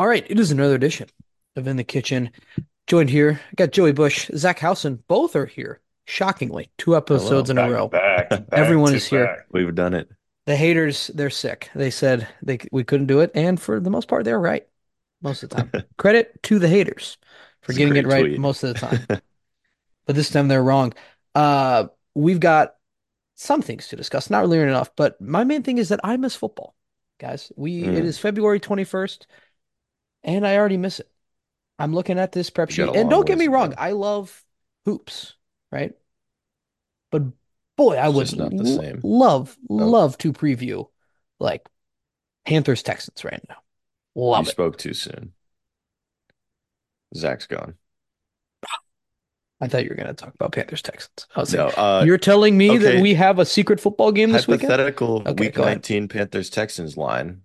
All right, it is another edition of In the Kitchen. Joined here, I got Joey Bush, Zach Housen. Both are here. Shockingly, two episodes in a row. back, back Everyone to is here. We've done it. The haters, they're sick. They said they we couldn't do it, and for the most part, they're right most of the time. Credit to the haters for It's getting it right tweet. most of the time. but this time they're wrong. Uh, we've got some things to discuss, not really enough, but my main thing is that I miss football, guys. We Mm. it is February 21st, and I already miss it. I'm looking at this prep You sheet, and don't get me wrong. I love hoops, right? But boy, I would not the same. love, No. love to preview like Panthers Texans right now. You Love it. spoke too soon. Zach's gone. I thought you were going to talk about Panthers Texans. I was No, like, uh, you're telling me that we have a secret football game this weekend? hypothetical Okay, week go ahead. 19 Panthers Texans line.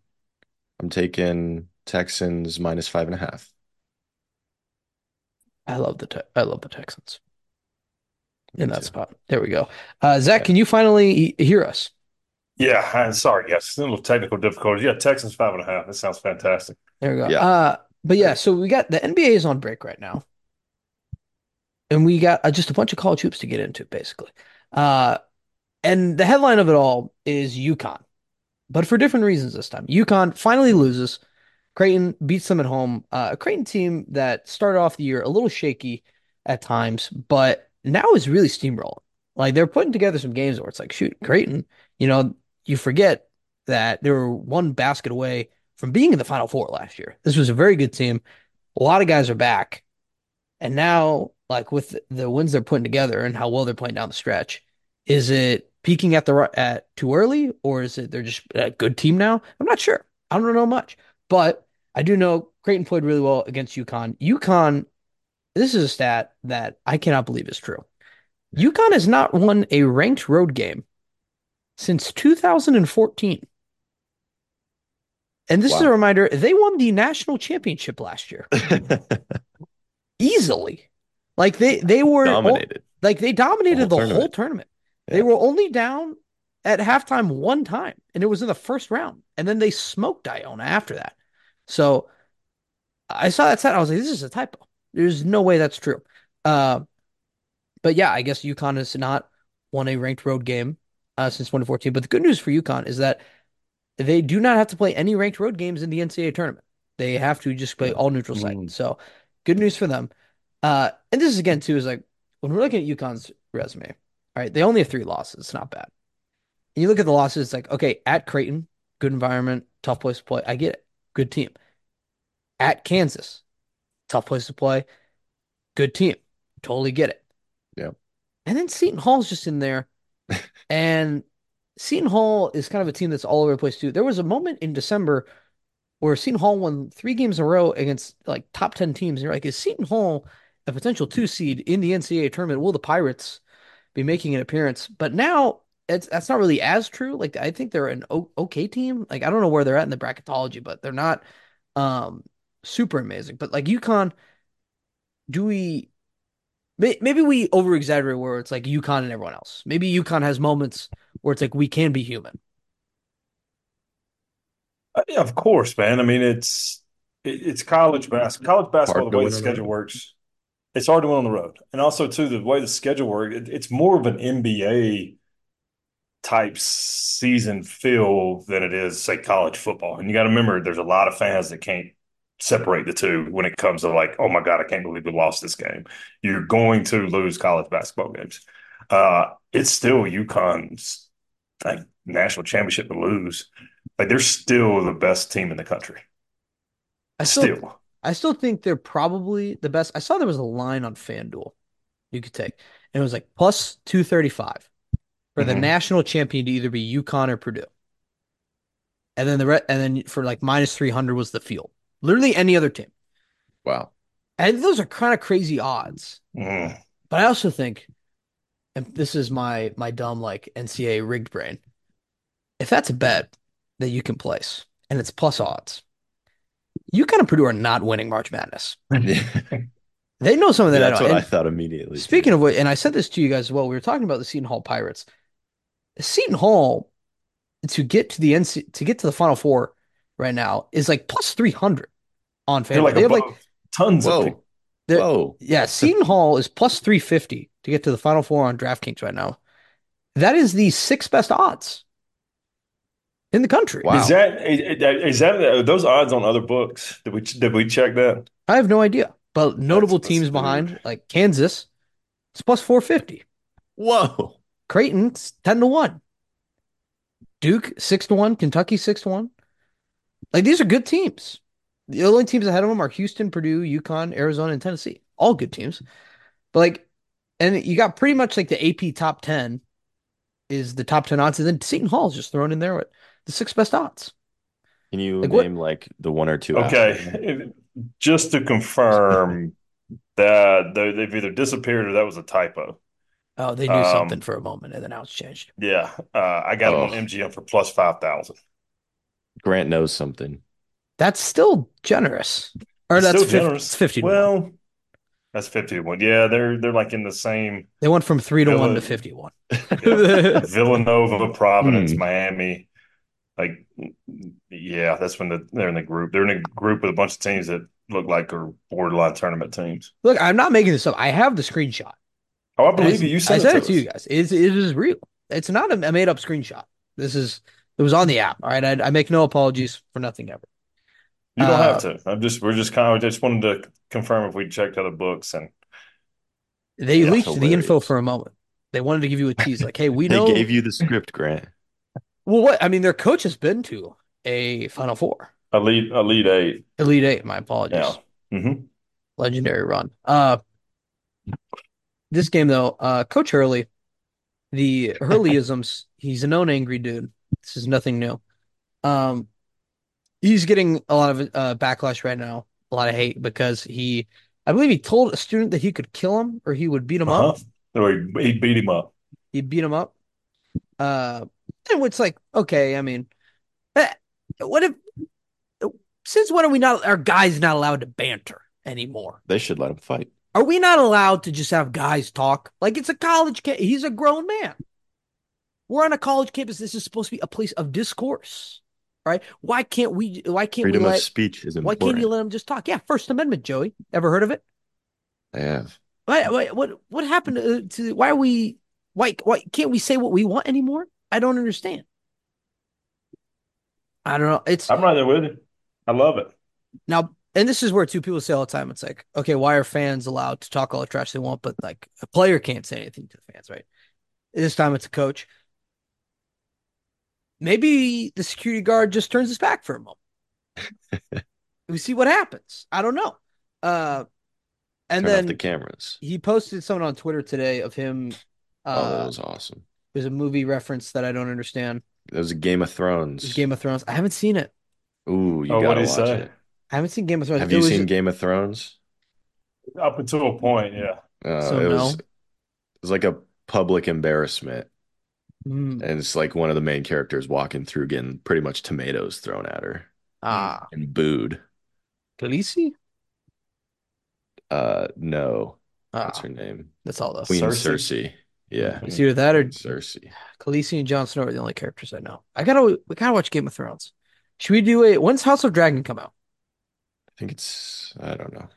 I'm taking Texans minus five and a half. I love the te I love the Texans in that too. spot. There we go. Uh, Zach, Yeah. can you finally he- hear us? Yeah, I'm sorry, guys. A little technical difficulties. Yeah, Texans five and a half. That sounds fantastic. There we go. Yeah. Uh, but yeah, so we got the NBA is on break right now, and we got uh, just a bunch of college hoops to get into, basically. Uh, and the headline of it all is UConn, but for different reasons this time. UConn finally loses. Creighton beats them at home. Uh, a Creighton team that started off the year a little shaky at times, but now is really steamrolling. Like they're putting together some games where it's like, shoot, Creighton, you know, you forget that they were one basket away from being in the Final Four last year. This was a very good team. A lot of guys are back. And now, like with the wins they're putting together and how well they're playing down the stretch, is it peaking at the at too early or is it they're just a good team now? I'm not sure. I don't know much, but I do know Creighton played really well against UConn. UConn, this is a stat that I cannot believe is true. UConn has not won a ranked road game since 2014. And this is a reminder, they won the national championship last year easily. Like they they were Dominated. like they dominated the whole whole tournament. tournament. Yeah. They were only down at halftime one time, and it was in the first round. And then they smoked Iona after that. So I saw that set. I was like, this is a typo. There's no way that's true. Uh, but yeah, I guess UConn has not won a ranked road game uh, since 2014. But the good news for UConn is that they do not have to play any ranked road games in the NCAA tournament. They have to just play all neutral site. Mm. So good news for them. Uh, and this is again too is like when we're looking at UConn's resume, all right, they only have three losses. It's not bad. And you look at the losses, it's like, okay, at Creighton, good environment, tough place to play. I get it. Good team. At Kansas, tough place to play, good team. Totally get it. Yeah. And then Seton Hall's just in there. and Seton Hall is kind of a team that's all over the place too. There was a moment in December where Seton Hall won three games in a row against like top 10 teams. And you're like, is Seton Hall a potential two seed in the NCAA tournament? Will the Pirates be making an appearance? But now it's that's not really as true. Like I think they're an okay team. Like I don't know where they're at in the bracketology, but they're not um super amazing. But like UConn, do we maybe we over exaggerate where it's like UConn and everyone else. Maybe UConn has moments where it's like we can be human. Uh, yeah, of course, man. I mean, it's it, it's college basketball. College basketball, the way the the schedule road. works, it's hard to win on the road. And also, too, the way the schedule works, it, it's more of an NBA type season feel than it is, say, college football. And you got to remember, there's a lot of fans that can't separate the two when it comes to like, oh my God, I can't believe we lost this game. You're going to lose college basketball games. Uh, it's still UConn's like national championship to lose. Like they're still the best team in the country. I still, Still. I still think they're probably the best. I saw there was a line on FanDuel you could take, and it was like plus 235 for the Mhm. national champion to either be UConn or Purdue. And then the re- and then for like minus 300 was the field. Literally any other team. Wow. And those are kind of crazy odds. Mm. But I also think, and this is my my dumb like NCAA rigged brain, if that's a bet that you can place and it's plus odds, you kind of Purdue are not winning March Madness. They know some of that. I That's know. what I thought immediately. Speaking of which, and I said this to you guys as well, we were talking about the Seton Hall Pirates. Seton Hall to get to the NC to get to the Final Four right now is like plus three hundred. on They're FanDuel. like They have like tons of people. Whoa. they're- Whoa. yeah, Seton Hall is plus 350 to get to the final four on DraftKings right now. That is the sixth best odds in the country. Wow. Is that is is that are those odds on other books? Did we did we check that? I have no idea. But notable That's teams behind, like Kansas, it's plus 450. Whoa. Creighton's 10 to 1. Duke 6 to 1, Kentucky 6 to 1. Like these are good teams. The only teams ahead of them are Houston, Purdue, UConn, Arizona, and Tennessee. All good teams. But like and you got pretty much like the AP top 10 is the top 10 odds and then Seton Hall is just thrown in there with the six best odds. Can you Like what- name like the one or two? Okay, just to confirm that they've either disappeared or that was a typo. Oh, they knew Um, something for a moment and then now it's changed. Yeah, uh, I got them on Oh. MGM for plus five thousand. Grant knows something. That's still generous. Or It's that's still 50, generous. it's 50 to 1. Well, that's fifty to one. Yeah, they're they're like in the same They went from 3 to 1 to Villa- 51. yeah. Villanova, Providence, Hmm. Miami. Like, yeah, that's when the, they're in the group. They're in a group with a bunch of teams that look like are borderline tournament teams. Look, I'm not making this up. I have the screenshot. Oh, I And believe it's- you. You I sent sent it it to you guys. It's, it is real. It's not a made up screenshot. This is it was on the app. All right, I, I make no apologies for nothing ever. You don't Uh, have to. I'm just. We're just kind of just wanted to confirm if we checked out other books and They Yeah, leaked the info for a moment. They wanted to give you a tease, like, "Hey, we know." They gave you the script, Grant. well, what I mean, their coach has been to a Final Four, elite elite eight. Elite Eight. My apologies. Yeah. hmm legendary run. Uh, this game though, uh, Coach Hurley, the Hurleyisms, he's a known angry dude. This is nothing new. Um, he's getting a lot of uh backlash right now, a lot of hate because he, I believe he told a student that he could kill him or he would beat him Uh-huh. up. Or he, he beat him up. He beat him up. Uh, and it's like, okay, I mean, eh, what if, since when are we not, are guys not allowed to banter anymore? They should let him fight. Are we not allowed to just have guys talk? Like it's a college ca- he's a grown man. We're on a college campus. This is supposed to be a place of discourse. Right? Why can't we why can't Freedom we of let speech is why can't you let him just talk? Yeah, First Amendment, Joey. Ever heard of it? I have. Why, why, what what happened to, to why are we why why can't we say what we want anymore? I don't understand. I don't know. It's I'm right there with you. I love it. Now, and this is where two people say all the time, it's like, okay, why are fans allowed to talk all the trash they want, but like a player can't say anything to the fans, right? This time it's a coach. Maybe the security guard just turns his back for a moment. we see what happens. I don't know. Uh, and Turn off then the cameras. he posted something on Twitter today of him. oh, that Uh, was awesome. there's a movie reference that I don't understand. That was a Game of Thrones. Game of Thrones. I haven't seen it. Ooh, you oh, gotta did watch say? it. I haven't seen Game of Thrones. Have It you was- seen Game of Thrones? Up until a point, yeah. Uh, So it was no. it was like a public embarrassment, Hmm. and it's like one of the main characters walking through getting pretty much tomatoes thrown at her Ah, and booed. Khaleesi? Uh, no, what's Ah, her name? that's all those. Queen Cersei? Cersei. Yeah, It's either that or Cersei. Khaleesi and Jon Snow are the only characters I know. I gotta we gotta watch Game of Thrones. Should we do a when's House of Dragon come out? I think it's I don't know.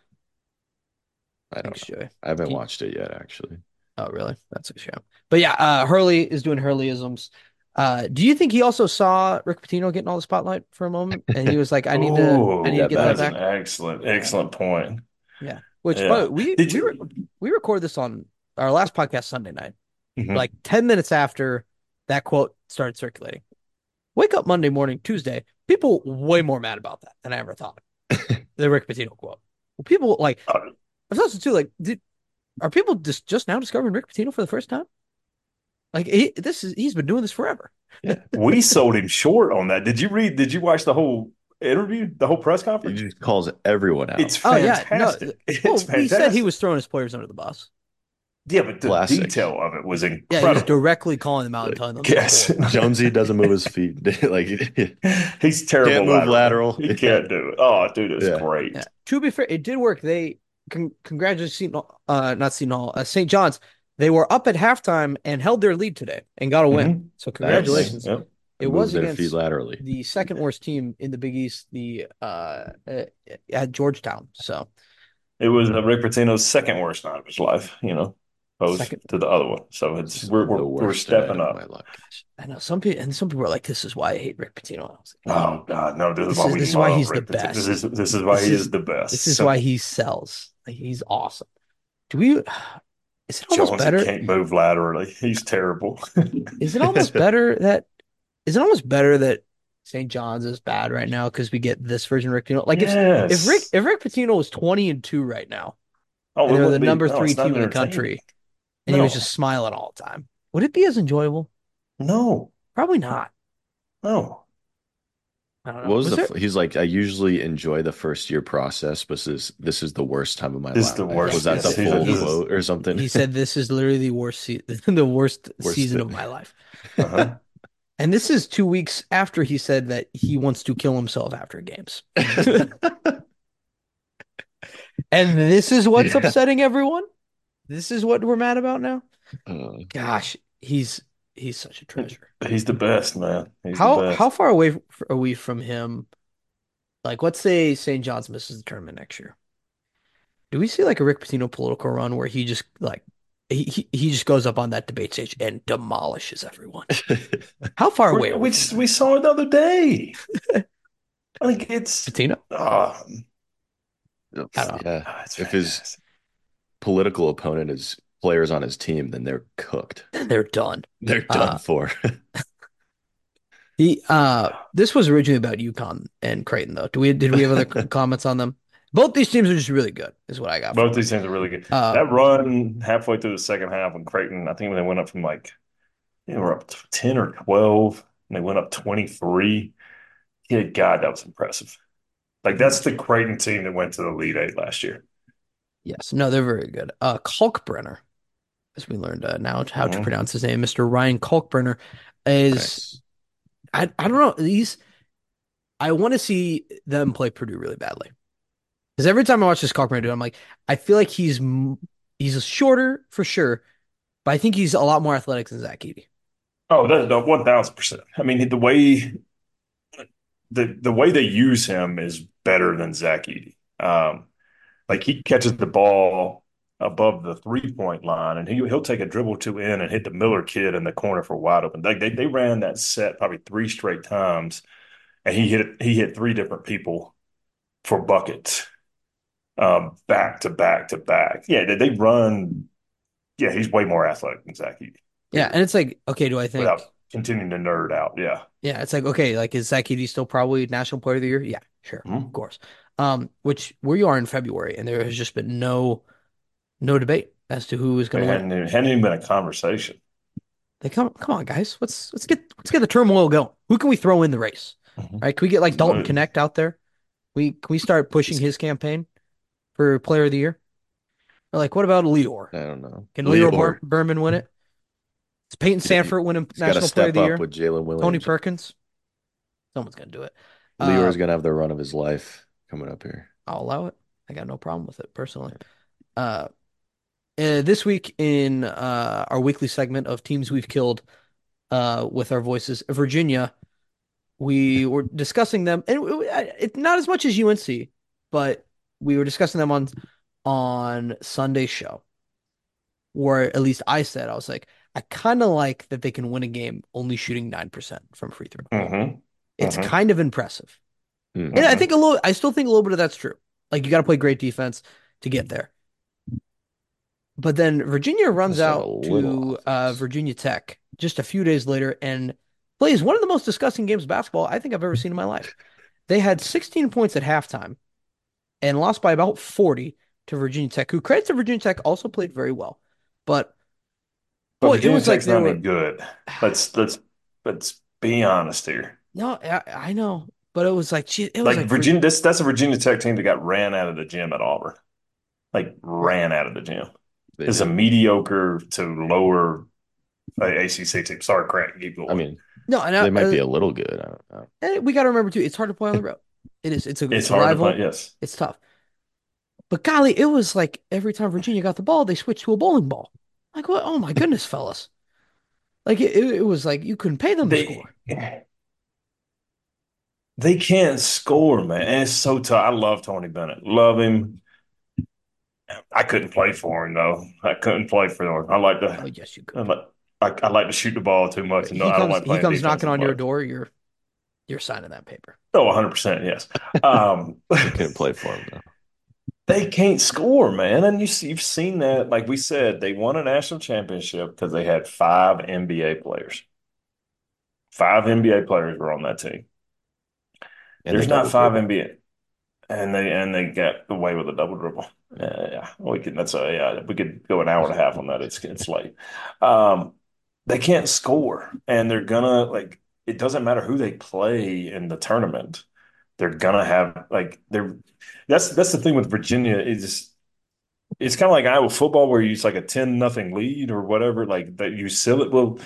I don't Thanks, know. Joey. I haven't watched it yet, actually. Oh, really? That's a shame. But yeah, uh Hurley is doing Hurleyisms. Uh, do you think he also saw Rick Pitino getting all the spotlight for a moment, and he was like, "I need to, Ooh, I need to get that that's back." an excellent, excellent point. Yeah. Which, Yeah. but we Did we, you- we record this on our last podcast Sunday night, Mhm. like ten minutes after that quote started circulating. Wake up Monday morning, Tuesday. People way more mad about that than I ever thought. the Rick Pitino quote. Well, people like Uh, I was also too like, did are people just just now discovering Rick Pitino for the first time? Like he, this is he's been doing this forever. we sold him short on that. Did you read? Did you watch the whole interview, the whole press conference? He just calls everyone out. It's Oh, yeah, no, fantastic. Well, It's he said he was throwing his players under the bus. Yeah, but the Classic. detail of it was incredible. Yeah, he was incredible. directly calling them out and telling them. Yes. Jonesy doesn't move his feet. like He's terrible. Can't move lateral. He can't do it. Oh, dude, it's Yeah. great. Yeah. To be fair, it did work. They con- congratulations, Seton, uh, not Seton Hall, uh, St. John's. They were up at halftime and held their lead today and got a win. Mhm. So congratulations. Yep. It and was move their feet against laterally. the second worst team in the Big East, the uh, uh, at Georgetown. So It was uh, Rick Pitino's second worst night of his life, you know, opposed Second. to the other one. So it's we're we're, we're stepping up. I know some people, and some people are like, "This is why I hate Rick Pitino." Like, Oh God, no! This, This is why is- this is why love he's the Rick Pitino. This best. is this is why This he is- is the best. "This is So why he sells. Like, he's awesome." Do we? Is it almost Jones better? can't move laterally. He's terrible. Is it almost better that? Is it almost better that St. John's is bad right now because we get this version of Rick Pitino? Like if yes. if Rick if Rick Pitino was twenty and two right now, oh, and they're the be- number three it's not team in the country, and he was No. just smiling all the time, would it be as enjoyable? No, Probably not. no. I don't know. What was, Was the? there- He's like, I usually enjoy the first year process, but this is this is the worst time of my This life. is the worst. Was that Yes, the full said- quote or something? He said this is literally the worst se- the worst, Worst season of my life. Uh-huh. And this is two weeks after he said that he wants to kill himself after games. And this is what's Yeah. upsetting everyone. This is what we're mad about now. Uh, Gosh, he's he's such a treasure. He's the best, man. He's the How best. how far away are we from him? Like, let's say St. John's misses the tournament next year. Do we see like a Rick Pitino political run where he just like he he, he just goes up on that debate stage and demolishes everyone? How far away we are we, we from we saw it the other day. Like it's Pitino? uh, I don't know. yeah. it's If his fantastic. Political opponent is players on his team, then they're cooked. They're done. They're done Uh, for. He uh this was originally about UConn and Creighton though. Do we did we have other comments on them? Both these teams are just really good, is what I got. both these teams are really good. Uh, that run halfway through the second half when Creighton, I think when they went up from like they were up 10 or 12 and they went up 23. Yeah, God, that was impressive. Like that's the Creighton team that went to the Elite Eight last year. Yes, no, they're very good. Uh, Kalkbrenner, as we learned uh, now how to Mhm. pronounce his name, Mr. Ryan Kalkbrenner, is Nice. I I don't know. These I want to see them play Purdue really badly because every time I watch this Kalkbrenner dude, I'm like, I feel like he's he's shorter for sure, but I think he's a lot more athletic than Zach Edey. Oh, that, that 1000%. I mean, the way the the way they use him is better than Zach Edey. Um, like he catches the ball above the three point line, and he he'll take a dribble two in and hit the Miller kid in the corner for wide open. They they, they ran that set probably three straight times, and he hit he hit three different people for buckets, um, back to back to back. Yeah, they, they run. Yeah, he's way more athletic than Zach Edey. Yeah, and it's like, okay, do I think? Without continuing to nerd out, yeah. Yeah, it's like, okay, like is Zach Edey still probably National Player of the Year? Yeah, sure, Mhm. of course. Um, which we are in February, and there has just been no no debate as to who is It going to win. hadn't, it hadn't even been a conversation. They come, come on, guys, let's let's get let's get the turmoil going. Who can we throw in the race? Mhm. Right? Can we get like Dalton Absolutely. Knecht out there? We can we start pushing his campaign for Player of the Year? Or like, what about Leor? I don't know. Can Leor Leor. Ber- Berman win it? Is Payton Sandfort winning He's got to National Player of step the up Year? with Jalen Williams. Tony Perkins? Someone's gonna do it. Uh, Leor's gonna have the run of his life coming up here. I'll allow it. I got no problem with it personally. Uh, uh, this week in uh, our weekly segment of teams we've killed uh, with our voices, Virginia, we were discussing them, and it, it not as much as UNC, but we were discussing them on on Sunday's show, where at least I said I was like, I kind of like that they can win a game only shooting nine percent from free throw. Mhm. It's Mhm. kind of impressive. Mm. And I think a little, I still think a little bit of that's true. Like you got to play great defense to get there. But then Virginia runs out to uh. Virginia Tech just a few days later and plays one of the most disgusting games of basketball I think I've ever seen in my life. They had 16 points at halftime and lost by about 40 to Virginia Tech, who credit to Virginia Tech also played very well. But boy, it Virginia was like Tech's they not were good. Let's let's let's be honest here. no, I, I know, but it was like gee, it was Like like Virginia, this that's a Virginia Tech team that got ran out of the gym at Auburn. Like ran out of the gym. They It's a mediocre to lower uh, ACC team. Sorry, Craig, keep going. I mean, no, and I- they might uh, be a little good. I don't know. And we got to remember too, it's hard to play on the road. It is. It's a, it's it's a hard rival. to play. Yes, It's tough. But golly, it was like every time Virginia got the ball, they switched to a bowling ball. Like what? Oh my goodness, fellas! Like it, it, it was like you couldn't pay them to they score. They can't score, man. And it's so tough. I love Tony Bennett. Love him. I couldn't play for him though. I couldn't play for him. I like to. Oh, to yes, you I could. like I, I like to shoot the ball too much and no, He I don't comes like he comes knocking on your door, you're you're signing that paper. Oh, 100% yes. Um They couldn't play for him though. they can't score, man. And you see, you've seen that like we said, they won a national championship because they had five NBA players. Five NBA players were on that team. And There's not five dribble. NBA. And they and they got away with a double dribble. Yeah, yeah. We could that's a yeah, we could go an hour and a half on that. It's it's late. Um, they can't score, and they're gonna like it doesn't matter who they play in the tournament. They're gonna have like they're that's that's the thing with Virginia is it's kind of like Iowa football where you it's like a 10 nothing lead or whatever, like that you seal it. Well,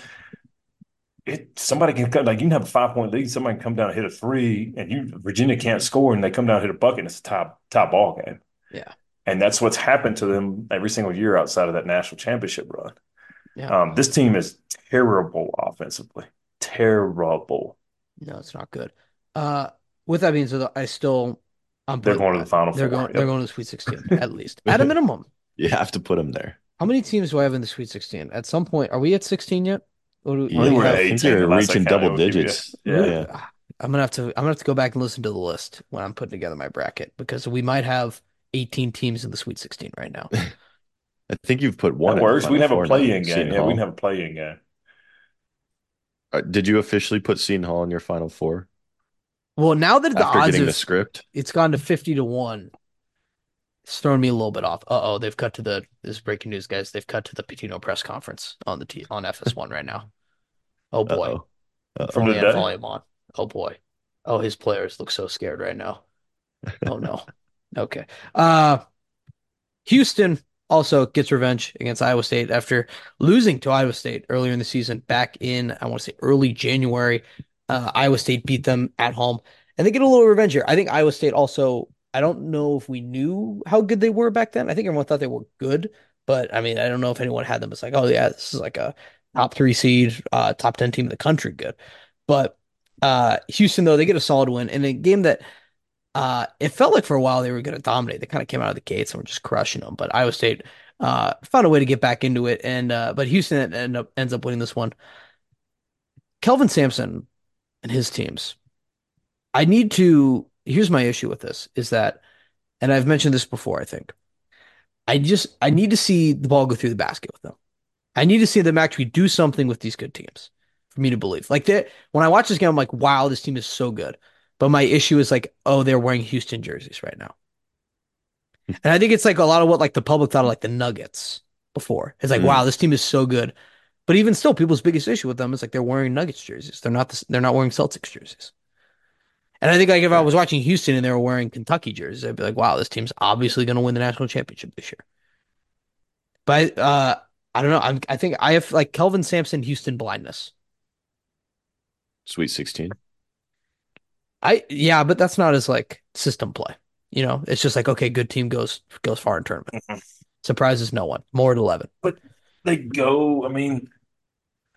it somebody can come like you can have a five point lead, somebody can come down and hit a three, and you Virginia can't score, and they come down and hit a bucket, and it's a top top ball game. Yeah. And that's what's happened to them every single year outside of that national championship run. Yeah. Um, this team is terrible offensively. Terrible. No, it's not good. Uh, with that being said, I still I'm They're going to the final they're four. going Yep. they're going to the Sweet 16 at least. At a minimum. You have to put them there. How many teams do I have in the Sweet 16? At some point, are we at 16 yet? Or do, I or think we at 18, you're the last I reaching double it would give you- digits. yeah. Yeah. I'm gonna have to I'm gonna have to go back and listen to the list when I'm putting together my bracket because we might have 18 teams in the Sweet 16 right now. I think you've put one That in the works. We can have a Four now, play-in game. Yeah, we can have a play-in game. Uh, Did you officially put Seton Hall in your Final Four Well, now that the after odds getting the script? it's gone to 50 to 1, it's thrown me a little bit off. Uh-oh, they've cut to the this is breaking news, guys. They've cut to the Pitino press conference on the T on FS1 right now. Oh boy. Uh-oh. If From only had volume on. Oh boy. Oh, his players look so scared right now. Oh no. Okay. Uh Houston also gets revenge against Iowa State after losing to Iowa State earlier in the season back in I want to say early January. Uh, Iowa State beat them at home and they get a little revenge here. I think Iowa State also I don't know if we knew how good they were back then. I think everyone thought they were good, but I mean, I don't know if anyone had them It's like, oh yeah, this is like a top three seed, uh, top 10 team in the country good. But uh, Houston, though, they get a solid win in a game that uh, it felt like for a while they were going to dominate. They kind of came out of the gates and were just crushing them. But Iowa State uh, found a way to get back into it, and uh, but Houston end up ends up winning this one. Kelvin Sampson and his teams. I need to. Here's my issue with this: is that, and I've mentioned this before. I think I just I need to see the ball go through the basket with them. I need to see them actually do something with these good teams for me to believe. Like that when I watch this game, I'm like, wow, this team is so good. But my issue is like, oh, they're wearing Houston jerseys right now. And I think it's like a lot of what like the public thought of like the Nuggets before. It's like, Mm. wow, this team is so good. But even still, people's biggest issue with them is like they're wearing Nuggets jerseys. They're not the, they're not wearing Celtics jerseys. And I think like if I was watching Houston and they were wearing Kentucky jerseys, I'd be like, wow, this team's obviously going to win the national championship this year. But uh, I don't know. I'm, I think I have like Kelvin Sampson, Houston blindness. Sweet 16. I yeah, but that's not as like system play. You know, it's just like okay, good team goes goes far in tournament. Mhm. Surprises no one. More at eleven. But They go, I mean,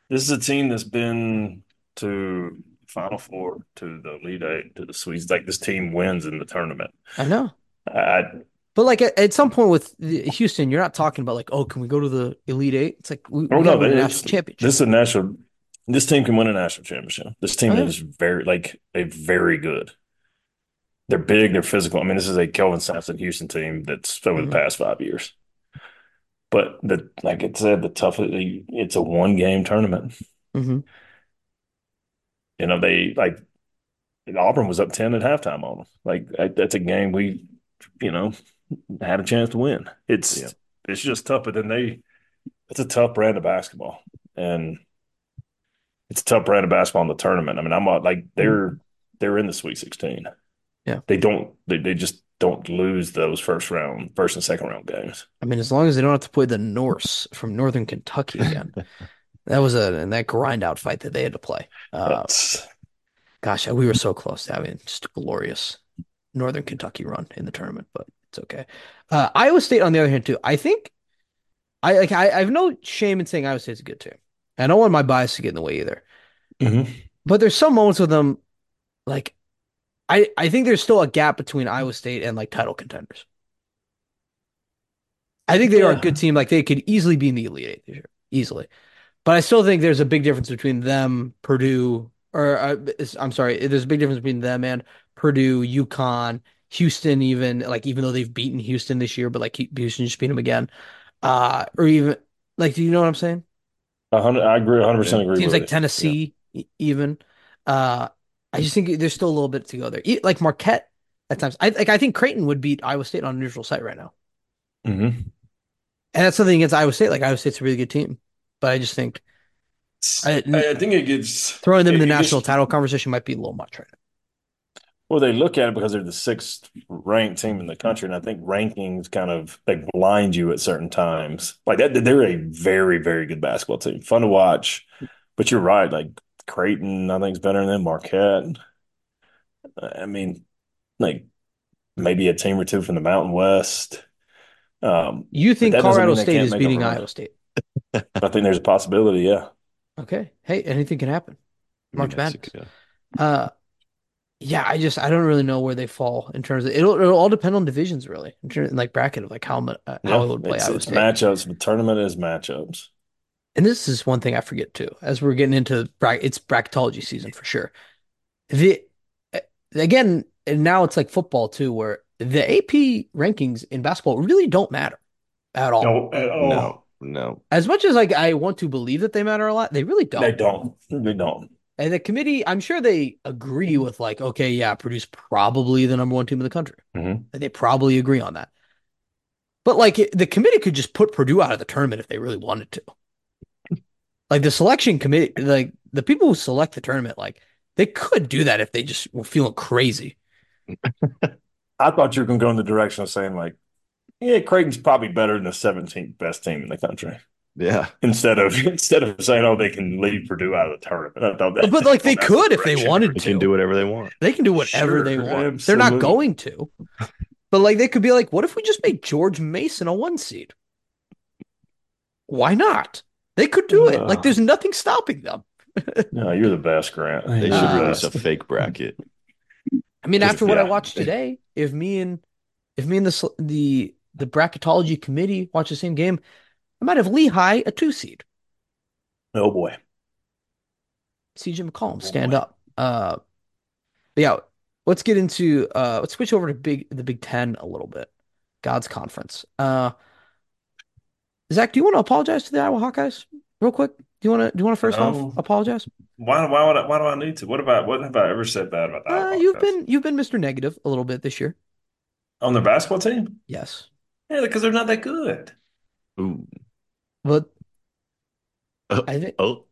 this is a team that's been to Final Four, to the Elite Eight, to the Swedes. Like this team wins in the tournament. I know, I, but like at, at some point with Houston, you're not talking about like oh, can we go to the Elite Eight? It's like we, Oh, we no, win a national championship. this is a national. This team can win a national championship. This team Oh, is very like a very good. They're big. They're physical. I mean, this is a Kelvin Sampson Houston team that's over Mhm. the past five years. But the like I said, the tough. It's a one game tournament. hmm You know, they like Auburn was up 10 at halftime on them. Like that's a game we, you know, had a chance to win. It's Yeah. it's just tough, but then they it's a tough brand of basketball. And it's a tough brand of basketball in the tournament. I mean, I'm uh, like they're they're in the Sweet 16. Yeah. They don't they, they just don't lose those first round, first and second round games. I mean, as long as they don't have to play the Norse from Northern Kentucky again. that was a and that grind out fight that they had to play. Uh, Gosh, we were so close to having just a glorious Northern Kentucky run in the tournament, but it's okay. Uh, Iowa State, on the other hand, too, I think I like I, I have no shame in saying Iowa State's a good team. I don't want my bias to get in the way either. Mhm. But there's some moments with them, like I I think there's still a gap between Iowa State and like title contenders. I think they are a good team. Like they could easily be in the Elite Eight this year, easily. But I still think there's a big difference between them, Purdue, or uh, I'm sorry, there's a big difference between them and Purdue, UConn, Houston. Even like even though they've beaten Houston this year, but like Houston just beat them again. Uh, or even like, do you know what I'm saying? Hundred, I agree, 100% agree Teams like. Yeah. Tennessee, e- even. Uh, I just think there's still a little bit to go there. Like Marquette at times. I like I think Creighton would beat Iowa State on a neutral site right now. hmm And that's something against Iowa State. Like Iowa State's a really good team, but I just think I, I, think it gets throwing them in the national title conversation might be a little much right well, they look at it because they're the sixth ranked team in the country, and I think rankings kind of they blind you at certain times. Like that, they're a very, very good basketball team, fun to watch. But you're right, like Creighton, I think is better than Marquette. I mean, like maybe a team or two from the Mountain West. Um, You think Colorado State is beating. Iowa State? I think there's a possibility, yeah. Okay. Hey, anything can happen. March nice Madness. yeah. Uh, yeah, I just I don't really know where they fall in terms of it'll it'll all depend on divisions really in terms like bracket of like how mu- uh, how Yeah, it would play it's, it's matchups. The tournament is matchups. And this is one thing I forget too, as we're getting into bra it's bracketology season for sure. The uh, again, and now it's like football too, where the AP rankings in basketball really don't matter at all. No, at all. No, no. As much as like I want to believe that they matter a lot, they really don't. They don't. They don't. And the committee, I'm sure they agree with like, okay, yeah, Purdue's probably the number one team in the country. Mhm. And they probably agree on that. But like the committee could just put Purdue out of the tournament if they really wanted to. Like the selection committee, like the people who select the tournament, like they could do that if they just were feeling crazy. I thought you were going to go in the direction of saying like, yeah, Creighton's probably better than the 17th best team in the country. Yeah. Instead of instead of saying, oh, they can leave Purdue out of the tournament. I thought that, But like they could the if they wanted to. They can do whatever they want. They can do whatever Sure, they want. They're not going to. But like they could be like, what if we just make George Mason a one seed? Why not? They could do it. Like Uh. there's nothing stopping them. No, you're the best, Grant. They You're should release a fake bracket. I mean, Just- after what I watched today, if me and if me and the the the bracketology committee watch the same game, I might have Lehigh a two seed. Oh boy. CJ McCollum, Oh, stand up. Uh, yeah, let's get into uh, let's switch over to big the Big Ten a little bit. God's conference. Uh, Zach, do you want to apologize to the Iowa Hawkeyes real quick? Do you want to do you want to first No. off apologize? Why? Why would I? Why do I need to? What about? What have I ever said bad about the Uh, you've been you've been Mr. Negative a little bit this year. on the basketball team? Yes, Yeah, because they're not that good. Ooh. but Oh, I think oh,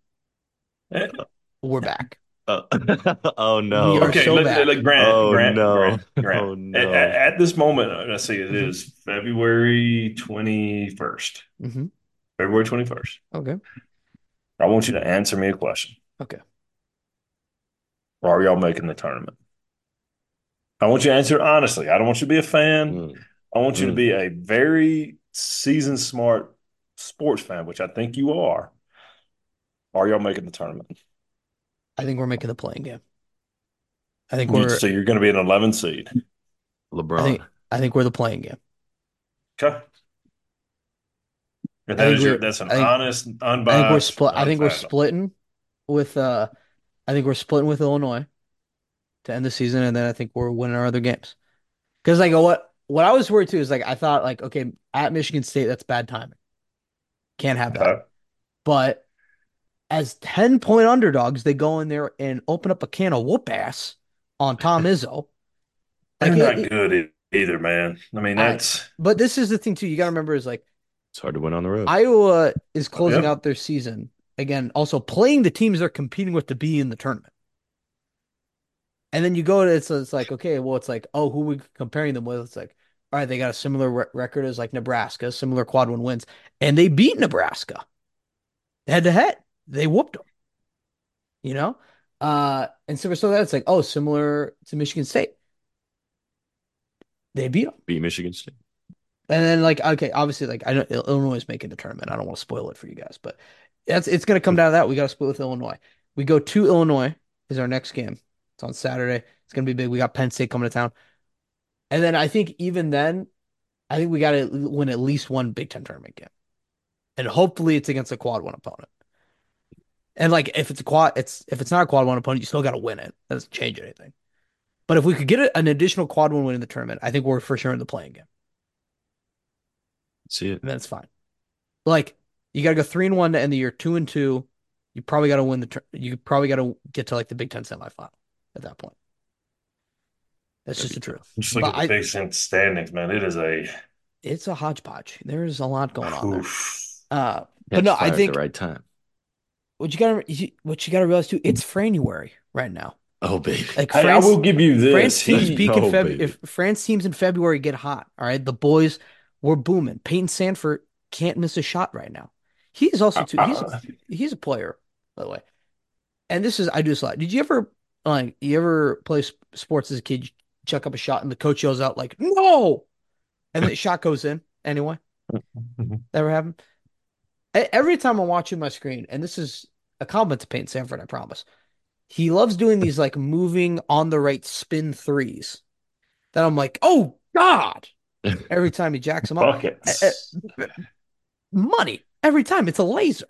we're back. oh, oh no. We are Okay, so let, bad. let- Grant, Oh, Grant, no. Grant, Grant. Oh, At, no. at- at this moment, uh, let's see, it is February 21st. hmm February 21st. Okay. I want you to answer me a question. Okay. Are y'all making the tournament? I want you to answer honestly. I don't want you to be a fan. Mm. I want you to Mm. be a very season smart sports fan, which I think you are. Are y'all making the tournament? I think we're making the play-in game. I think we're so you're going to be an 11 seed. LeBron. I think I think we're the play-in game. Okay. If I that think your, we're- that's an I think- honest, I think we're unbiased. split. I think we're splitting with uh, I think we're splitting with Illinois to end the season, and then I think we're winning our other games. Because like what what I was worried too is like I thought like okay at Michigan State that's bad timing, can't have that. Okay. But as ten point underdogs, they go in there and open up a can of whoop ass on Tom Izzo. They're Like, not it- good either, man. I mean, I- that's But this is the thing too. You got to remember is like It's hard to win on the road. Iowa is closing Yep. out their season again, also playing the teams they're competing with to be in the tournament. And then you go to it's, it's like okay, well, it's like oh, who we comparing them with? It's like all right, they got a similar re- record as like Nebraska, similar quad one wins, and they beat Nebraska head to head. They whooped them, you know. Uh, and so so that's like oh, similar to Michigan State. They beat them. Beat Michigan State. And then like okay, obviously like I know Il- Illinois is making the tournament. I don't want to spoil it for you guys, but that's it's going to come down to that. We got to split with Illinois. We go to Illinois is our next game. It's on Saturday. It's It's gonna be big. We got Penn State coming to town. And then I think even then, I think we got to win at least one Big Ten tournament game. And hopefully it's against a quad one opponent. And like if it's a quad, it's if it's not a quad one opponent, you still got to win it. That doesn't change anything. But if we could get an additional quad one win in the tournament, I think we're for sure in the play-in game. See it. And that's fine. Like you got to go three and one to end the year, two and two. You probably got to win the. Tur- you probably got to get to like the Big Ten semifinal at that point. That's That'd just the truth. Just look But at the I- Big Ten standings, man. It is a It's a hodgepodge. There's a lot going on there. Uh, but no, I fire at think the right time. what you gotta what you gotta realize too, it's Franuary right now. Oh baby. Like Hey, I France, will give you this. Fran's teams He- peak in oh, February. baby. If Fran's teams in February get hot, all right, the boys were booming. Payton Sandfort can't miss a shot right now. He's also too. He's Uh, he's a player, by the way. And this is I do this a lot. Did you ever like you ever play sports as a kid? You chuck up a shot and the coach yells out like "No," and the shot goes in anyway. That ever happen? Every time I'm watching my screen, and this is a compliment to Payton Sandfort, I promise. He loves doing these like moving on the right spin threes. That I'm like, oh God! Every time he jacks them up, buckets. money every time. It's a laser.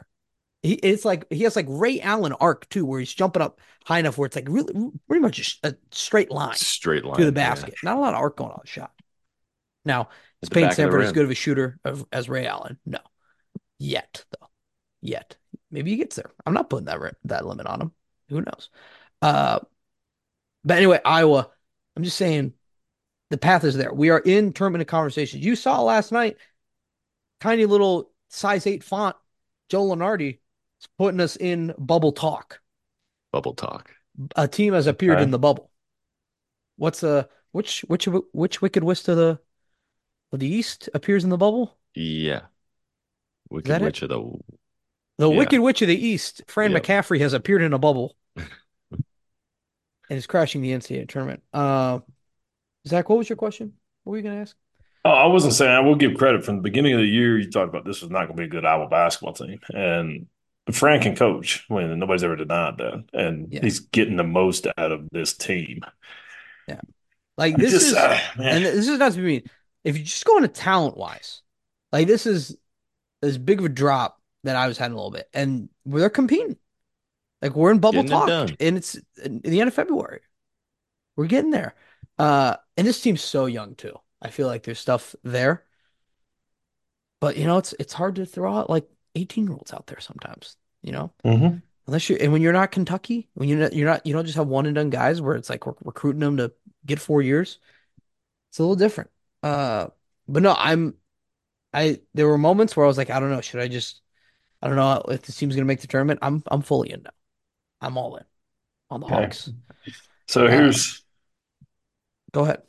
He, it's like he has like Ray Allen arc too, where he's jumping up high enough where it's like really pretty much a, straight line Straight line to the yeah. basket. Not a lot of arc going on the shot. Now, is Payne Sandfort as good of a shooter of, as Ray Allen? No, yet though, yet maybe he gets there. I'm not putting that that limit on him. Who knows? Uh, but anyway, Iowa. I'm just saying, the path is there. We are in tournament conversations. You saw last night, tiny little size eight font. Joe Lunardi is putting us in bubble talk. Bubble talk. A team has appeared Okay. in the bubble. What's uh which which which wicked witch of the of the east appears in the bubble? Yeah. Wicked that it? Witch of the The Yeah. wicked witch of the east, Fran Yep. McCaffery, has appeared in a bubble and is crashing the NCAA tournament. Uh, Zach, what was your question? What were you going to ask? Oh, I wasn't saying I will give credit from the beginning of the year. You talked about this was not going to be a good Iowa basketball team, and Frank can coach. When nobody's ever denied that, and Yeah. he's getting the most out of this team. Yeah, like this just, is, uh, and this is not to be mean. If you just go into talent wise, like this is as big of a drop that I was having a little bit, and they're competing. Like we're in bubble Getting talk, and it's in the end of February. We're getting there. Uh, and this team's so young too. I feel like there's stuff there, but you know, it's it's hard to throw out like 18 year olds out there sometimes. You know, Mhm. unless you and when you're not Kentucky, when you're not, you're not you don't just have one and done guys where it's like we're recruiting them to get four years. It's a little different. Uh, but no, I'm I there were moments where I was like, I don't know, should I just I don't know if this team's gonna make the tournament. I'm I'm fully in now. I'm all in on the Okay. Hawks. So Uh, here's Go ahead.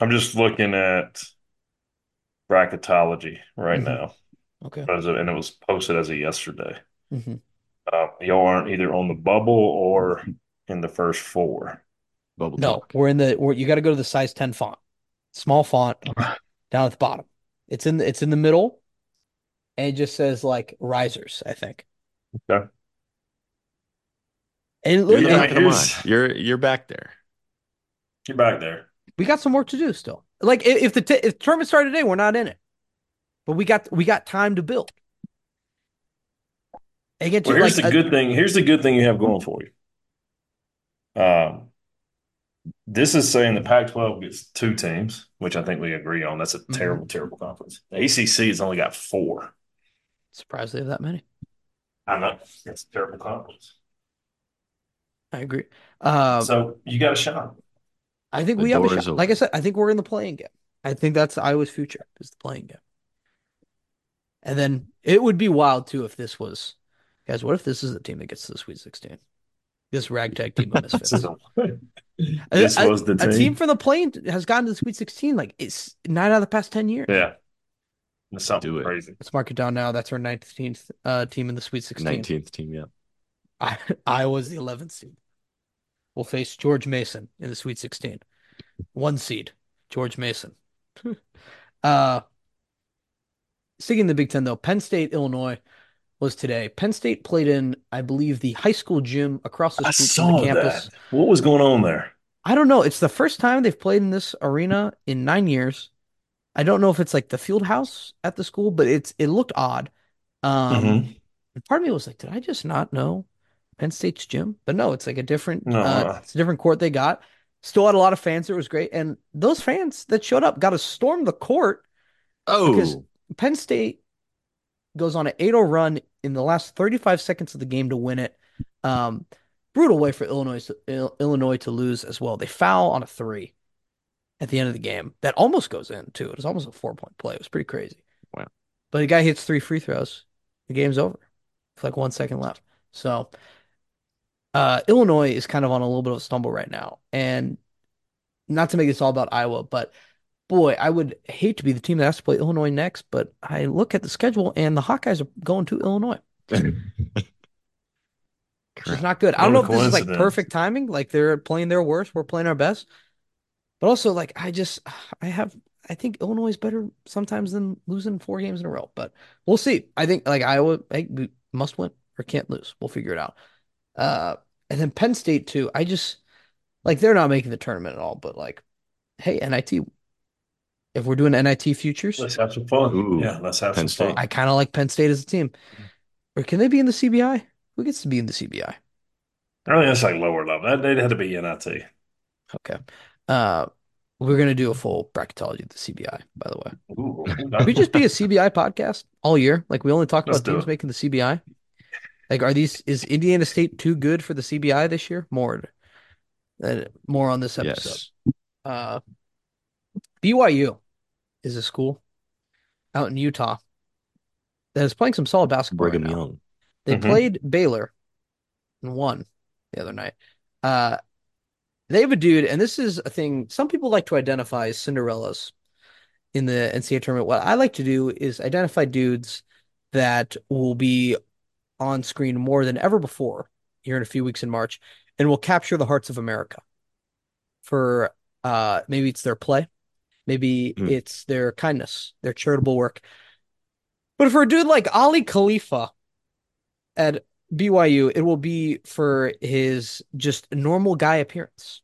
I'm just looking at bracketology right Mhm. now, Okay. as of- and it was posted as of yesterday. hmm Uh, y'all aren't either on the bubble or in the first four. bubble No, talk. we're in the we're, you got to go to the size 10 font. Small font down at the bottom. It's in the, it's in the middle and it just says like risers, I think. Okay. And You're look, the Yeah, back of the You're you're back there. You're back there. we got some work to do still. Like if, if the t if the tournament started today, we're not in it. But we got we got time to build. Again, Well, to, here's like the a- good thing. Here's the good thing you have going for you. Um, this is saying the Pac-12 gets two teams, which I think we agree on. That's a Mhm. terrible, terrible conference. The ACC has only got four. surprised they have that many. I know it's a terrible conference. I agree. Uh, So you got a shot. I think The we have a door is shot. Like I said, I think we're in the play-in game. I think that's Iowa's future is the play-in game. And then it would be wild too if this was, guys. What if this is the team that gets to the Sweet 16? This ragtag team of misfits. This, is a- A- was the A team. team from the plane has gotten to the Sweet 16 like it's nine out of the past 10 years. Yeah, it's something Do it. crazy. Let's mark it down now. That's our 19th uh, team in the Sweet 16. Nineteenth team, yeah. I, was the 11th seed. We'll face George Mason in the Sweet 16. One seed, George Mason. uh, sticking in the Big Ten, though, Penn State, Illinois was today. Penn State played in, I believe, the high school gym across the I street from saw the campus. that. What was going on there? I don't know. It's the first time they've played in this arena in nine years. I don't know if it's like the field house at the school, but it's it looked odd. Um, hmm and part of me was like, did I just not know Penn State's gym? But no, it's like a different No, uh it's a different court they got. Still had a lot of fans. It was great. And those fans that showed up got to storm the court because Oh, Penn State goes on an 8-0 run in the last 35 seconds of the game to win it. Um, brutal way for Illinois to, Illinois to lose as well. They foul on a three at the end of the game that almost goes in too. It was almost a four point play. It was pretty crazy. wow. But the guy hits three free throws. The game's over. With like one second left. So uh, Illinois is kind of on a little bit of a stumble right now. And not to make this all about Iowa, but boy, I would hate to be the team that has to play Illinois next. But I look at the schedule and the Hawkeyes are going to Illinois, it's not good. I don't know if this is like perfect timing. Like they're playing their worst, we're playing our best. But also, like I just, I have, I think Illinois is better sometimes than losing four games in a row. But we'll see. I think like Iowa, we must win or can't lose. We'll figure it out. Uh, and then Penn State too. I just like they're not making the tournament at all. But like, hey, NIT. If we're doing NIT futures, let's have some fun. Ooh, Yeah, let's have Penn some fun. I kind of like Penn State as a team. Or can they be in the CBI? Who gets to be in the CBI? I think that's like lower level. That they'd have to be NIT. Okay. Uh, we're gonna do a full bracketology of the CBI, by the way. Ooh, Could we just be a CBI podcast all year? Like we only talk Let's about do teams it. making the CBI. Like, are these is Indiana State too good for the CBI this year? More, uh, more on this episode. Yes. Uh, BYU is a school out in Utah that is playing some solid basketball Brigham now. Young. They Mhm. played Baylor and won the other night. Uh, they have a dude, and this is a thing some people like to identify as Cinderellas in the NCAA tournament. What I like to do is identify dudes that will be on screen more than ever before here in a few weeks in March and will capture the hearts of America for uh maybe it's their play, maybe Hmm. it's their kindness, their charitable work. But for a dude like Aly Khalifa at BYU, it will be for his just normal guy appearance.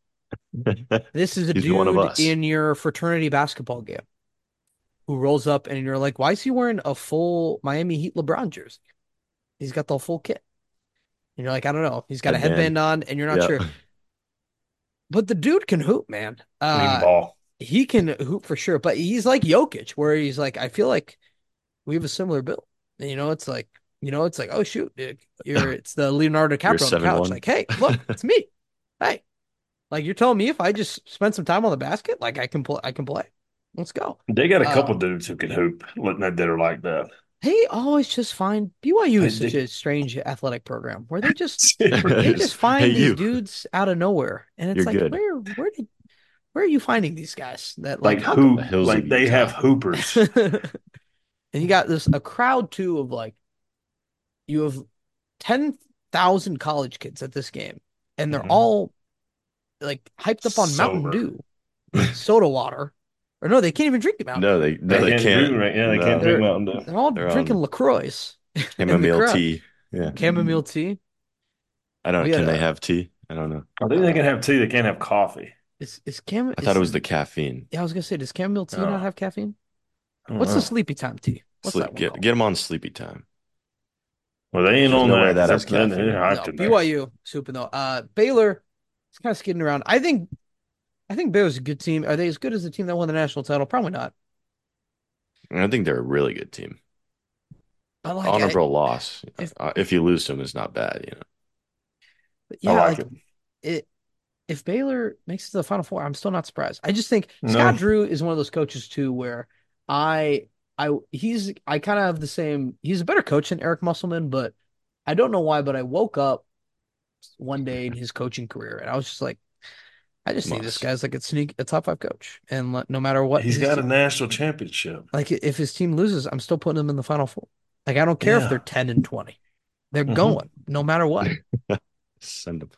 This is a He's one of dude in your fraternity basketball game who rolls up and you're like, why is he wearing a full Miami Heat LeBron jersey? He's got the full kit. And you're like, I don't know. He's got a Headband. headband on and you're not Yeah. sure. But the dude can hoop, man. Uh, ball. He can hoop for sure, but he's like Jokic, where he's like, I feel like we have a similar build. And, you know, it's like, you know, it's like, oh shoot, dude, you're it's the Leonardo You're DiCaprio on the couch. 7'1". Like, hey, look, it's me. Hey, like you're telling me if I just spend some time on the basket, like I can play, I can play. Let's go. They got a couple um, dudes who can hoop that that are like that. They always just find BYU is such a strange athletic program where they just They they just find Hey, these you. dudes out of nowhere, and it's You're like good. where where did where are you finding these guys that like like how hoop, the hills like they have hoopers. and you got this a crowd too of like you have 10,000 college kids at this game and they're Mhm. all like hyped up on Mountain Dew soda water or no they can't even drink it Mountain No, they no, they can't. do right. Yeah, they No. can't drink Mountain Dew. they're all They're drinking on LaCroix chamomile tea. Yeah. chamomile tea I don't We know. had Can they have tea? I don't know. I think they can have tea. They can't have coffee. Is is cam I thought it was the caffeine. yeah I was gonna say does chamomile tea Oh. not have caffeine what's know. the sleepy time tea what's Sleep, that get called? get them on sleepy time. Well, they ain't There's on no that. way that has They're- they're caffeine. hyped No. BYU, super though. Uh, Baylor is kind of skidding around. I think, I think Baylor's a good team. Are they as good as the team that won the national title? Probably not. I think they're a really good team. But like, Honorable loss. if- Uh, if you lose them, it's not bad. You know. I, yeah, I like like, it. it. If Baylor makes it to the Final Four, I'm still not surprised. I just think No. Scott Drew is one of those coaches too, where I, I, he's, I kind of have the same. He's a better coach than Eric Musselman, but I don't know why. But I woke up one day in his coaching career, and I was just like, I just think this guy's like a sneak, a top five coach, and let- no matter what, he's got a national championship. Like if his team loses, I'm still putting them in the final four. Like I don't care if they're 10 and 20. They're Mhm. going no matter what. Send them.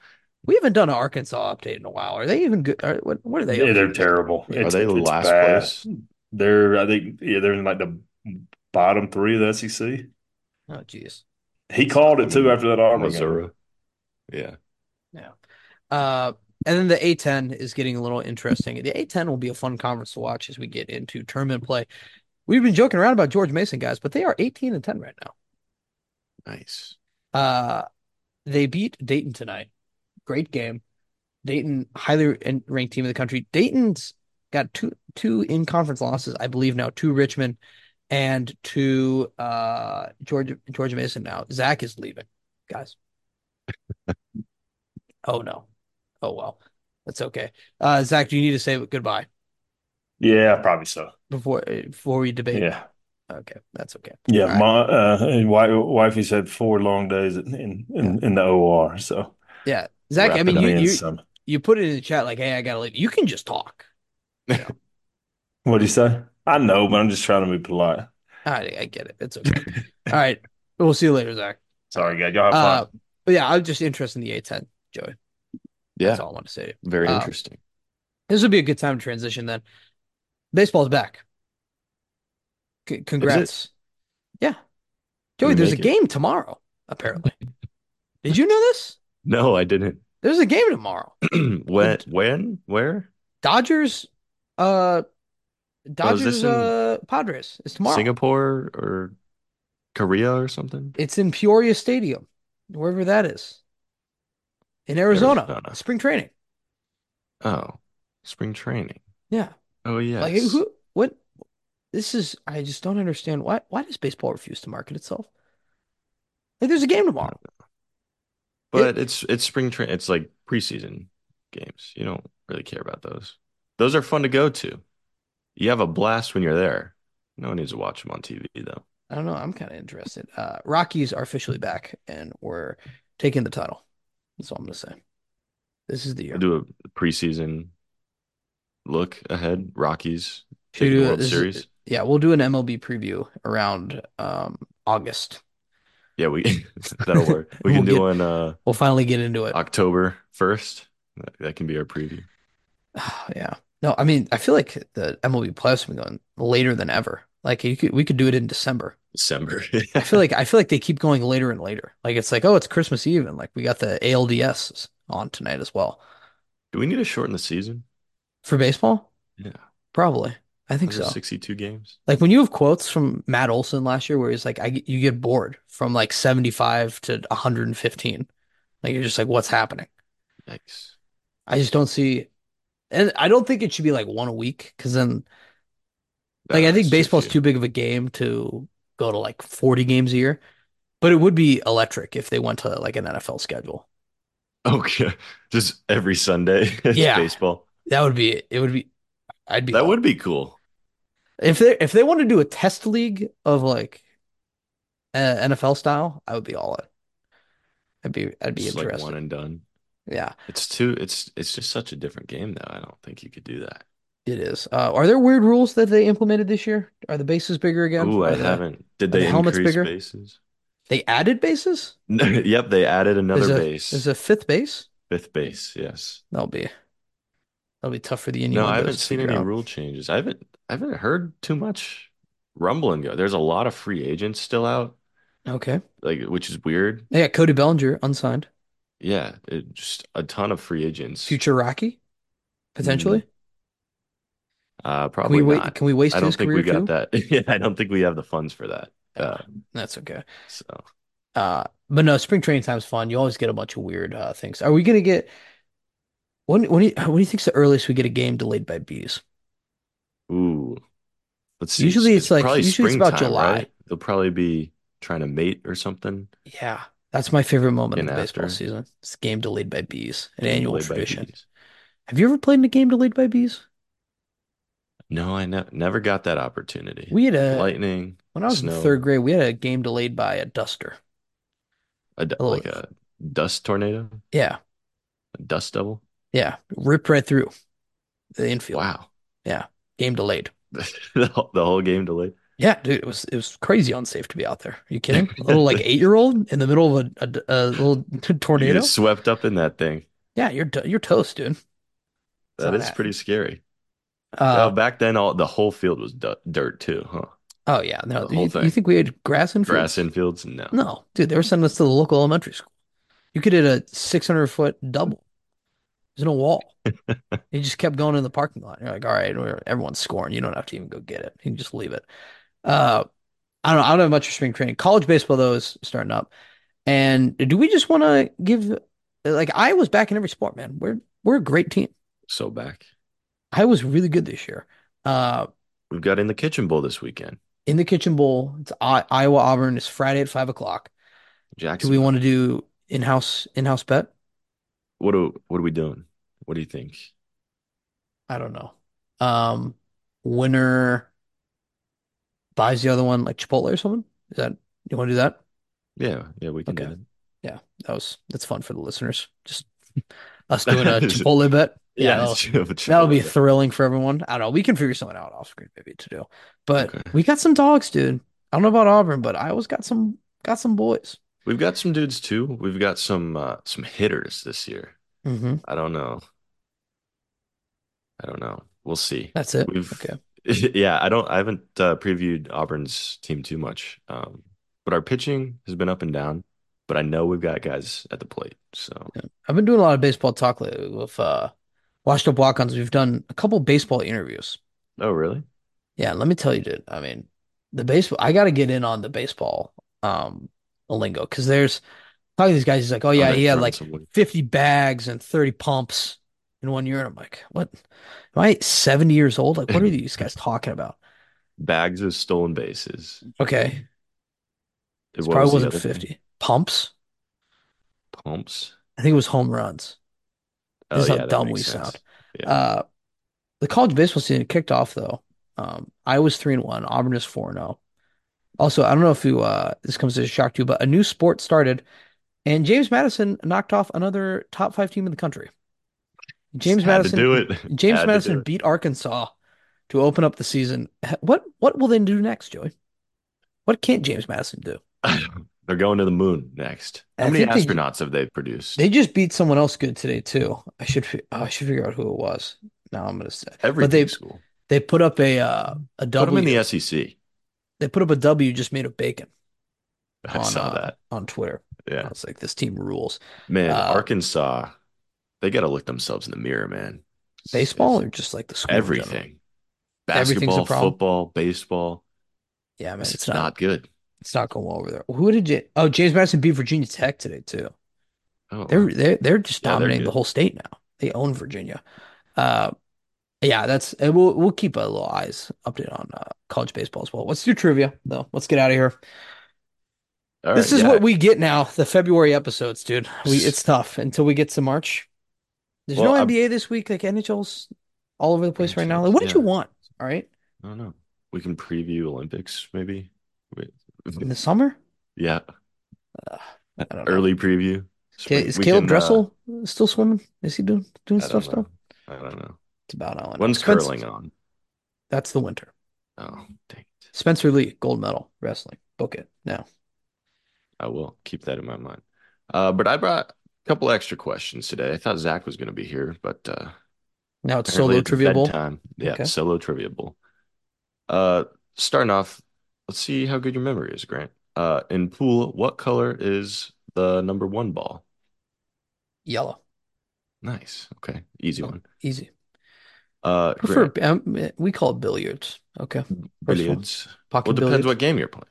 We haven't done an Arkansas update in a while. Are they even good? Are, what, what are they? Yeah, they're to? terrible. Are It's, they it's last bad. place? They're, I think, yeah, they're in like the bottom three of the SEC. Oh, jeez. He called it too after that Auburn game. Missouri. Yeah. Yeah. Uh, And then the A10 is getting a little interesting. The A10 will be a fun conference to watch as we get into tournament play. We've been joking around about George Mason guys, but they are 18 and 10 right now. Nice. Uh, they beat Dayton tonight. Great game. Dayton, highly ranked team in the country. Dayton's got two two in conference losses, I believe now, to Richmond and to uh Georgia Georgia Mason now. Zach is leaving, guys. Oh no. Oh well. That's okay. Uh Zach, do you need to say goodbye Yeah, probably so. before before we debate? Yeah. Okay, that's okay. Yeah, right. my uh, wife, wifey's had four long days in in, in, in the OR, so Yeah. Zach, I mean you you some. you put it in the chat like, hey, I gotta leave. You can just talk. What do you say? I know, but I'm just trying to be polite. I I get it. It's okay. All right. We'll see you later, Zach. Sorry, guys. Y'all have Uh fun. but yeah, I'm just interested in the A10, Joey. Yeah, that's all I want to say. very Um, interesting. This would be a good time to transition then. Baseball's back. C congrats. Yeah. Joey, there's a it? game tomorrow, apparently. Did you know this? No, I didn't. There's a game tomorrow. When, when, where? Dodgers, uh, Oh, Dodgers, this uh, Padres. It's tomorrow. Singapore or Korea or something? It's in Peoria Stadium, wherever that is, in Arizona. Arizona. Spring training. Oh, spring training. Yeah. Oh, yeah. Like who? What? This is. I just don't understand why. Why does baseball refuse to market itself? Like, there's a game tomorrow. But it's it's spring train. It's like preseason games. You don't really care about those. Those are fun to go to. You have a blast when you're there. No one needs to watch them on TV though. I don't know. I'm kind of interested. Uh, Rockies are officially back, and we're taking the title. That's all I'm gonna say. This is the year. Do a preseason look ahead. Rockies Should do the World this is- Series. yeah, we'll do an MLB preview around um, August. Yeah, we that'll work. We We'll can do get- one uh We'll finally get into it. October 1st. That, that can be our preview. Yeah. No, I mean, I feel like the MLB playoffs have been going later than ever. Like you could, we could do it in December. December. I feel like I feel like they keep going later and later. Like it's like, oh, it's Christmas Eve, and like we got the ALDS on tonight as well Do we need to shorten the season? for baseball. Yeah. Probably, I think so. 62 games? Like when you have quotes from Matt Olson last year, where he's like, "I get- you get bored from like 75 to 115." Like you're just like, what's happening? Yikes. I just don't see, and I don't think it should be like one a week because then, like, I think baseball's few. too big of a game to go to like 40 games a year. But it would be electric if they went to like an NFL schedule. Okay. Just every Sunday Yeah. baseball. That would be it. Would be I'd be That would be cool. If they if they want to do a test league of like uh, NFL style, I would be all in. I'd be I'd be Just like interested. one and done. Yeah, It's too it's it's just such a different game though. I don't think you could do that. it is. Uh, are there weird rules that they implemented this year? Are the bases bigger again? Ooh, Are I the- haven't. Did they the helmets increase bigger? bases? They added bases. Yep, they added another There's a, base. There's a fifth base. Fifth base, yes. That'll be that'll be tough for the union. No, I haven't seen any out. rule changes. I haven't I haven't heard too much rumbling go. There's a lot of free agents still out, Okay. like which is weird. Yeah, Cody Bellinger unsigned. Yeah, it, just a ton of free agents. Future Rocky, potentially. Uh, Can probably we wait? not. Can we waste I don't think we got too? that. Yeah, I don't think we have the funds for that. Uh, That's okay. so Uh, but no, spring training time's fun. You always get a bunch of weird uh, things. Are we gonna get when when do you, when do you think's the earliest we get a game delayed by bees? ooh, let's see. Usually it's like- usually it's about July. right? They'll probably be trying to mate or something. Yeah, that's my favorite moment of And the baseball season. It's a game delayed by bees, an annual tradition. Have you ever played in a game delayed by bees? No, I ne never got that opportunity. We had a Lightning, when I was in third grade, we had a game delayed by a duster. a, d- a like a dust tornado, Yeah, a dust devil. Yeah, ripped right through the infield. Wow, Yeah, Game delayed. the whole, game delayed. Yeah, dude, it was it was crazy unsafe to be out there. Are you kidding? A little like eight year old in the middle of a, a, a little You tornado. swept up in that thing. Yeah, you're you're toast, dude. That not is happening. pretty scary. Uh, oh, back then, all the whole field was du dirt too, huh? oh yeah, no. You, you think we had grass in Grass fields? infields, no. No, dude, they were sending us to the local elementary school. You could hit a 600 foot double. There's no wall. He just kept going in the parking lot. You're like, all right, everyone's scoring. You don't have to even go get it. You can just leave it. Uh, I don't know. I don't have much for spring training. College baseball though is starting up. And do we just want to give like Iowa's back in every sport, man. We're we're a great team. So back. Iowa's really good this year. Uh, We've got in the kitchen bowl this weekend. in the Kitchen Bowl, it's I Iowa Auburn. It's Friday at five o'clock. Jackson. Do we want to do in-house in-house bet? What do what are we doing? What do you think? I don't know. Um, winner buys the other one like Chipotle or something. Is that you want to do that? Yeah, yeah, we can do it. Yeah, that was that's fun for the listeners. Just us doing a Chipotle bet. Yeah, that'll, it's that'll be Chipotle. thrilling for everyone. I don't know. We can figure something out off screen maybe to do. But Okay. we got some dogs, dude. I don't know about Auburn, but Iowa's got some got some boys. We've got some dudes too. We've got some uh, some hitters this year. hmm I don't know. I don't know. We'll see. That's it. We've Okay. yeah, I don't I haven't uh, previewed Auburn's team too much. Um, but our pitching has been up and down, but I know we've got guys at the plate. So I've been doing a lot of baseball talk lately with uh Washed Up Walk-Ons. We've done a couple baseball interviews. Oh, really? Yeah, let me tell you, dude. I mean, the baseball. I got to get in on the baseball um lingo because there's talking to these guys. He's like, oh yeah, he had like 50 bags and 30 pumps in one year. And I'm like, what? Am I 70 years old? Like, what are these guys talking about? bags of stolen bases. Okay, it probably was the wasn't other thing? 50 pumps. Pumps. I think it was home runs. Oh This is how yeah, dumb we sense. sound. Yeah. Uh, the college baseball season kicked off though. Um, was three and one. Auburn is four and zero. Also, I don't know if you uh this comes as a shock to you, but a new sport started, and James Madison knocked off another top five team in the country. James Madison do it. James Had Madison it. beat Arkansas to open up the season. What what will they do next, Joey? What can't James Madison do? They're going to the moon next. How I many think they- astronauts have they produced? They just beat someone else good today too. I should oh, I should figure out who it was. Now I'm gonna say, Every but they school. they put up a uh, a Put them in the SEC. They put up a W just made of bacon I on saw uh, that. on Twitter. I Yeah. was like, this team rules. Man, uh, Arkansas, they got to look themselves in the mirror, man. Baseball It's or just like the school everything. Basketball, football, baseball. Yeah, man, It's, it's not, not good. it's not going well over there. Who did you? Oh, James Madison beat Virginia Tech today too. Oh, They're they're they're just Yeah, they're dominating the whole state now. They own Virginia. Uh, yeah, that's and we'll we'll keep a little eyes update on uh, college baseball as well. Let's do trivia though. Let's get out of here. all This right, is yeah. what we get now. The February episodes, dude. We it's tough until we get to March. There's Well, no I'm- NBA this week. Like NHL's all over the place right now. Like, what did you want? All right, I don't know. We can preview Olympics, maybe. Wait. in the summer. Yeah, know. early preview. Ca- Is We Caleb can, uh, Dressel still swimming? Is he doing doing I stuff still? I don't know. It's about all. When's curling on? That's the winter. Oh, dang it. Spencer Lee, gold medal wrestling. Book it now. I will keep that in my mind. Uh, but I brought couple extra questions today. I thought Zach was going to be here, but uh, Now it's solo it's trivia bowl. bedtime. Yeah, Okay. solo trivia bowl. Uh, starting off, let's see how good your memory is, Grant. Uh, in pool, what color is the number one ball? Yellow. Nice. Okay, easy Oh, one. Easy. Uh, Prefer um, we call it billiards. Okay. billiards. Pocket Well, it depends billiards. what game you're playing.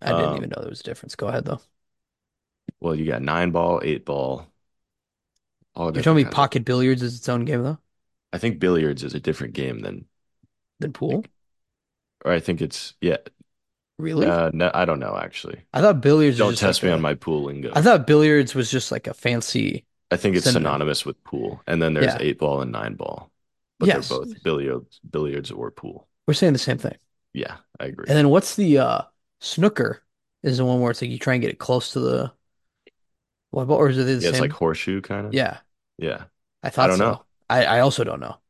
I didn't um, even know there was a difference. Go ahead though. Well, you got nine ball, eight ball. All You're telling me of- pocket billiards is its own game though? I think billiards is a different game than, Than pool? or I think it's yeah. Really? Uh, no, I don't know actually. I thought billiards was Don't just test like me a- on my pool lingo. I thought billiards was just like a fancy. I think it's synonym. synonymous with pool, and then there's Yeah. eight ball and nine ball, but Yes. they're both billiards, billiards or pool. We're saying the same thing. Yeah, I agree. And then what's the uh snooker? Is the one where it's like you try and get it close to the what or is it the yeah, it's same? like horseshoe kind of. Yeah, yeah. I thought I don't so. know. I, I also don't know.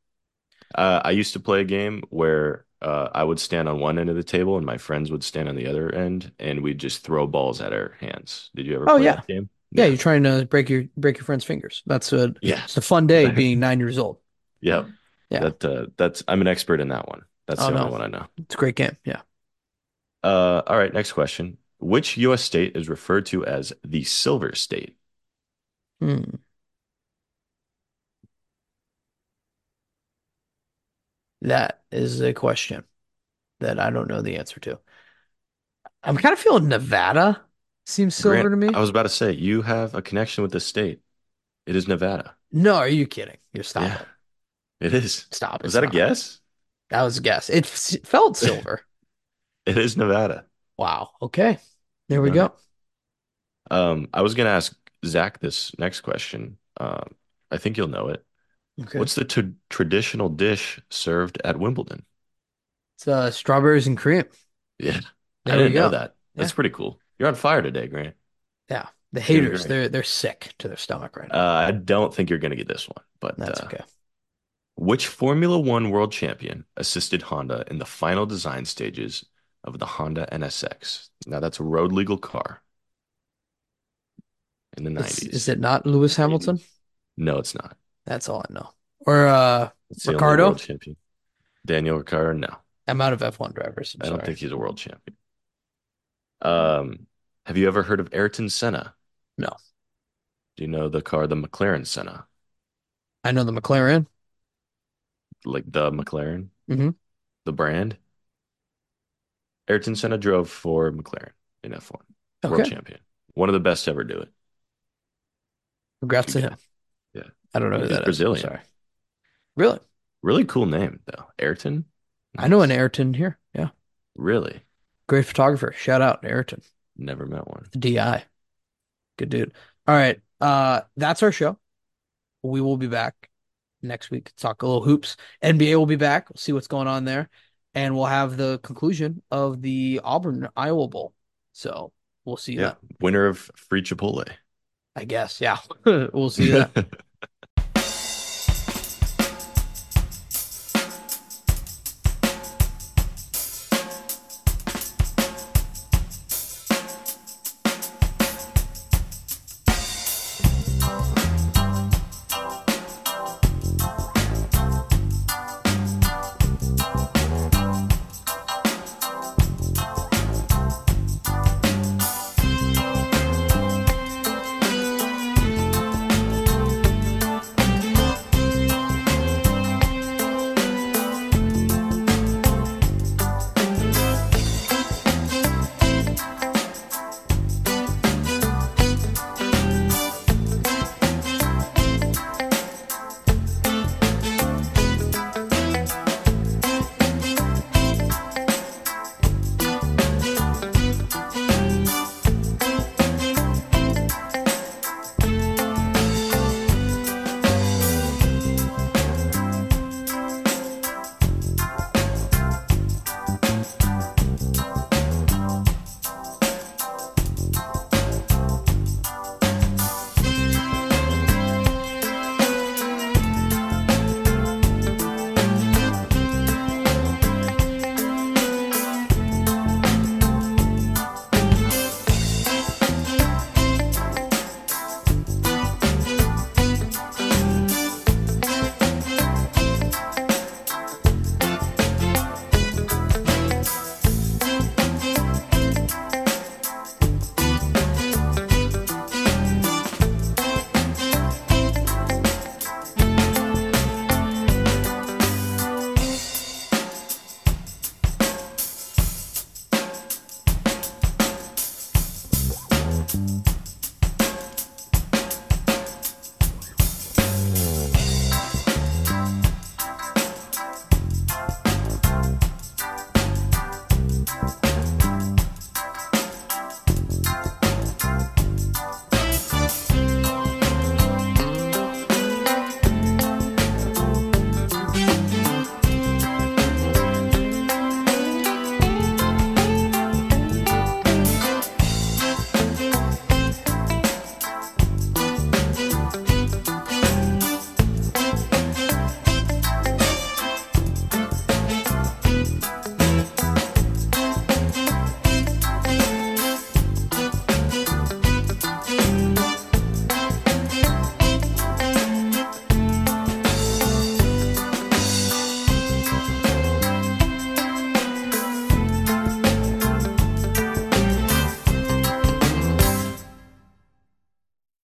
Uh, I used to play a game where uh, I would stand on one end of the table and my friends would stand on the other end, and we'd just throw balls at our hands. Did you ever Oh, play yeah. that game? Yeah, you're trying to break your break your friend's fingers. That's a Yeah. it's a fun day being nine years old. Yeah. Yeah. That uh, that's I'm an expert in that one. That's Oh, the no. only one I know. It's a great game. Yeah. Uh, all right, next question. Which U.S. state is referred to as the Silver State? Hmm. That is a question that I don't know the answer to. I'm kind of feeling Nevada seems silver Grant, to me. I was about to say, you have a connection with the state. It is Nevada. No, are you kidding? You're stopping. Yeah, it is. Stop. Is that a guess? That was a guess. It felt silver. it is Nevada. Wow. Okay. There we All right. go. Um, I was gonna ask Zach this next question. Um, I think you'll know it. Okay. What's the t traditional dish served at Wimbledon? It's uh, strawberries and cream. Yeah, I There we didn't know go. that. That's Yeah. pretty cool. You're on fire today, Grant. Yeah. The Doing haters, great. they're they're sick to their stomach right Uh, now. I don't think you're gonna get this one, but That's uh, okay. which Formula One world champion assisted Honda in the final design stages of the Honda NSX? Now that's a road legal car in the It's, 90s. is it not Lewis Hamilton? No, it's not. That's all I know. Or uh It's the only Ricardo? world champion. Daniel Ricciardo, no. I'm out of F1 drivers. I'm I don't sorry. think he's a world champion. Um, have you ever heard of Ayrton Senna? No. Do you know the car, the McLaren Senna? I know the McLaren. Like the McLaren, Mhm. the brand? Ayrton Senna drove for McLaren in F1, world champion. One of the best to ever do it. Congrats to him. Yeah. I don't know who that Brazilian. sorry. Really? Really cool name, though. Ayrton? I know an Ayrton here. Yeah. Really? Great photographer. Shout out to Ayrton. Never met one. DI. Good dude. All right. Uh that's our show. We will be back next week to talk a little hoops. NBA will be back. We'll see what's going on there. And we'll have the conclusion of the Auburn Iowa Bowl. So we'll see Yeah. that, Winner of free Chipotle. I guess. Yeah. We'll see that.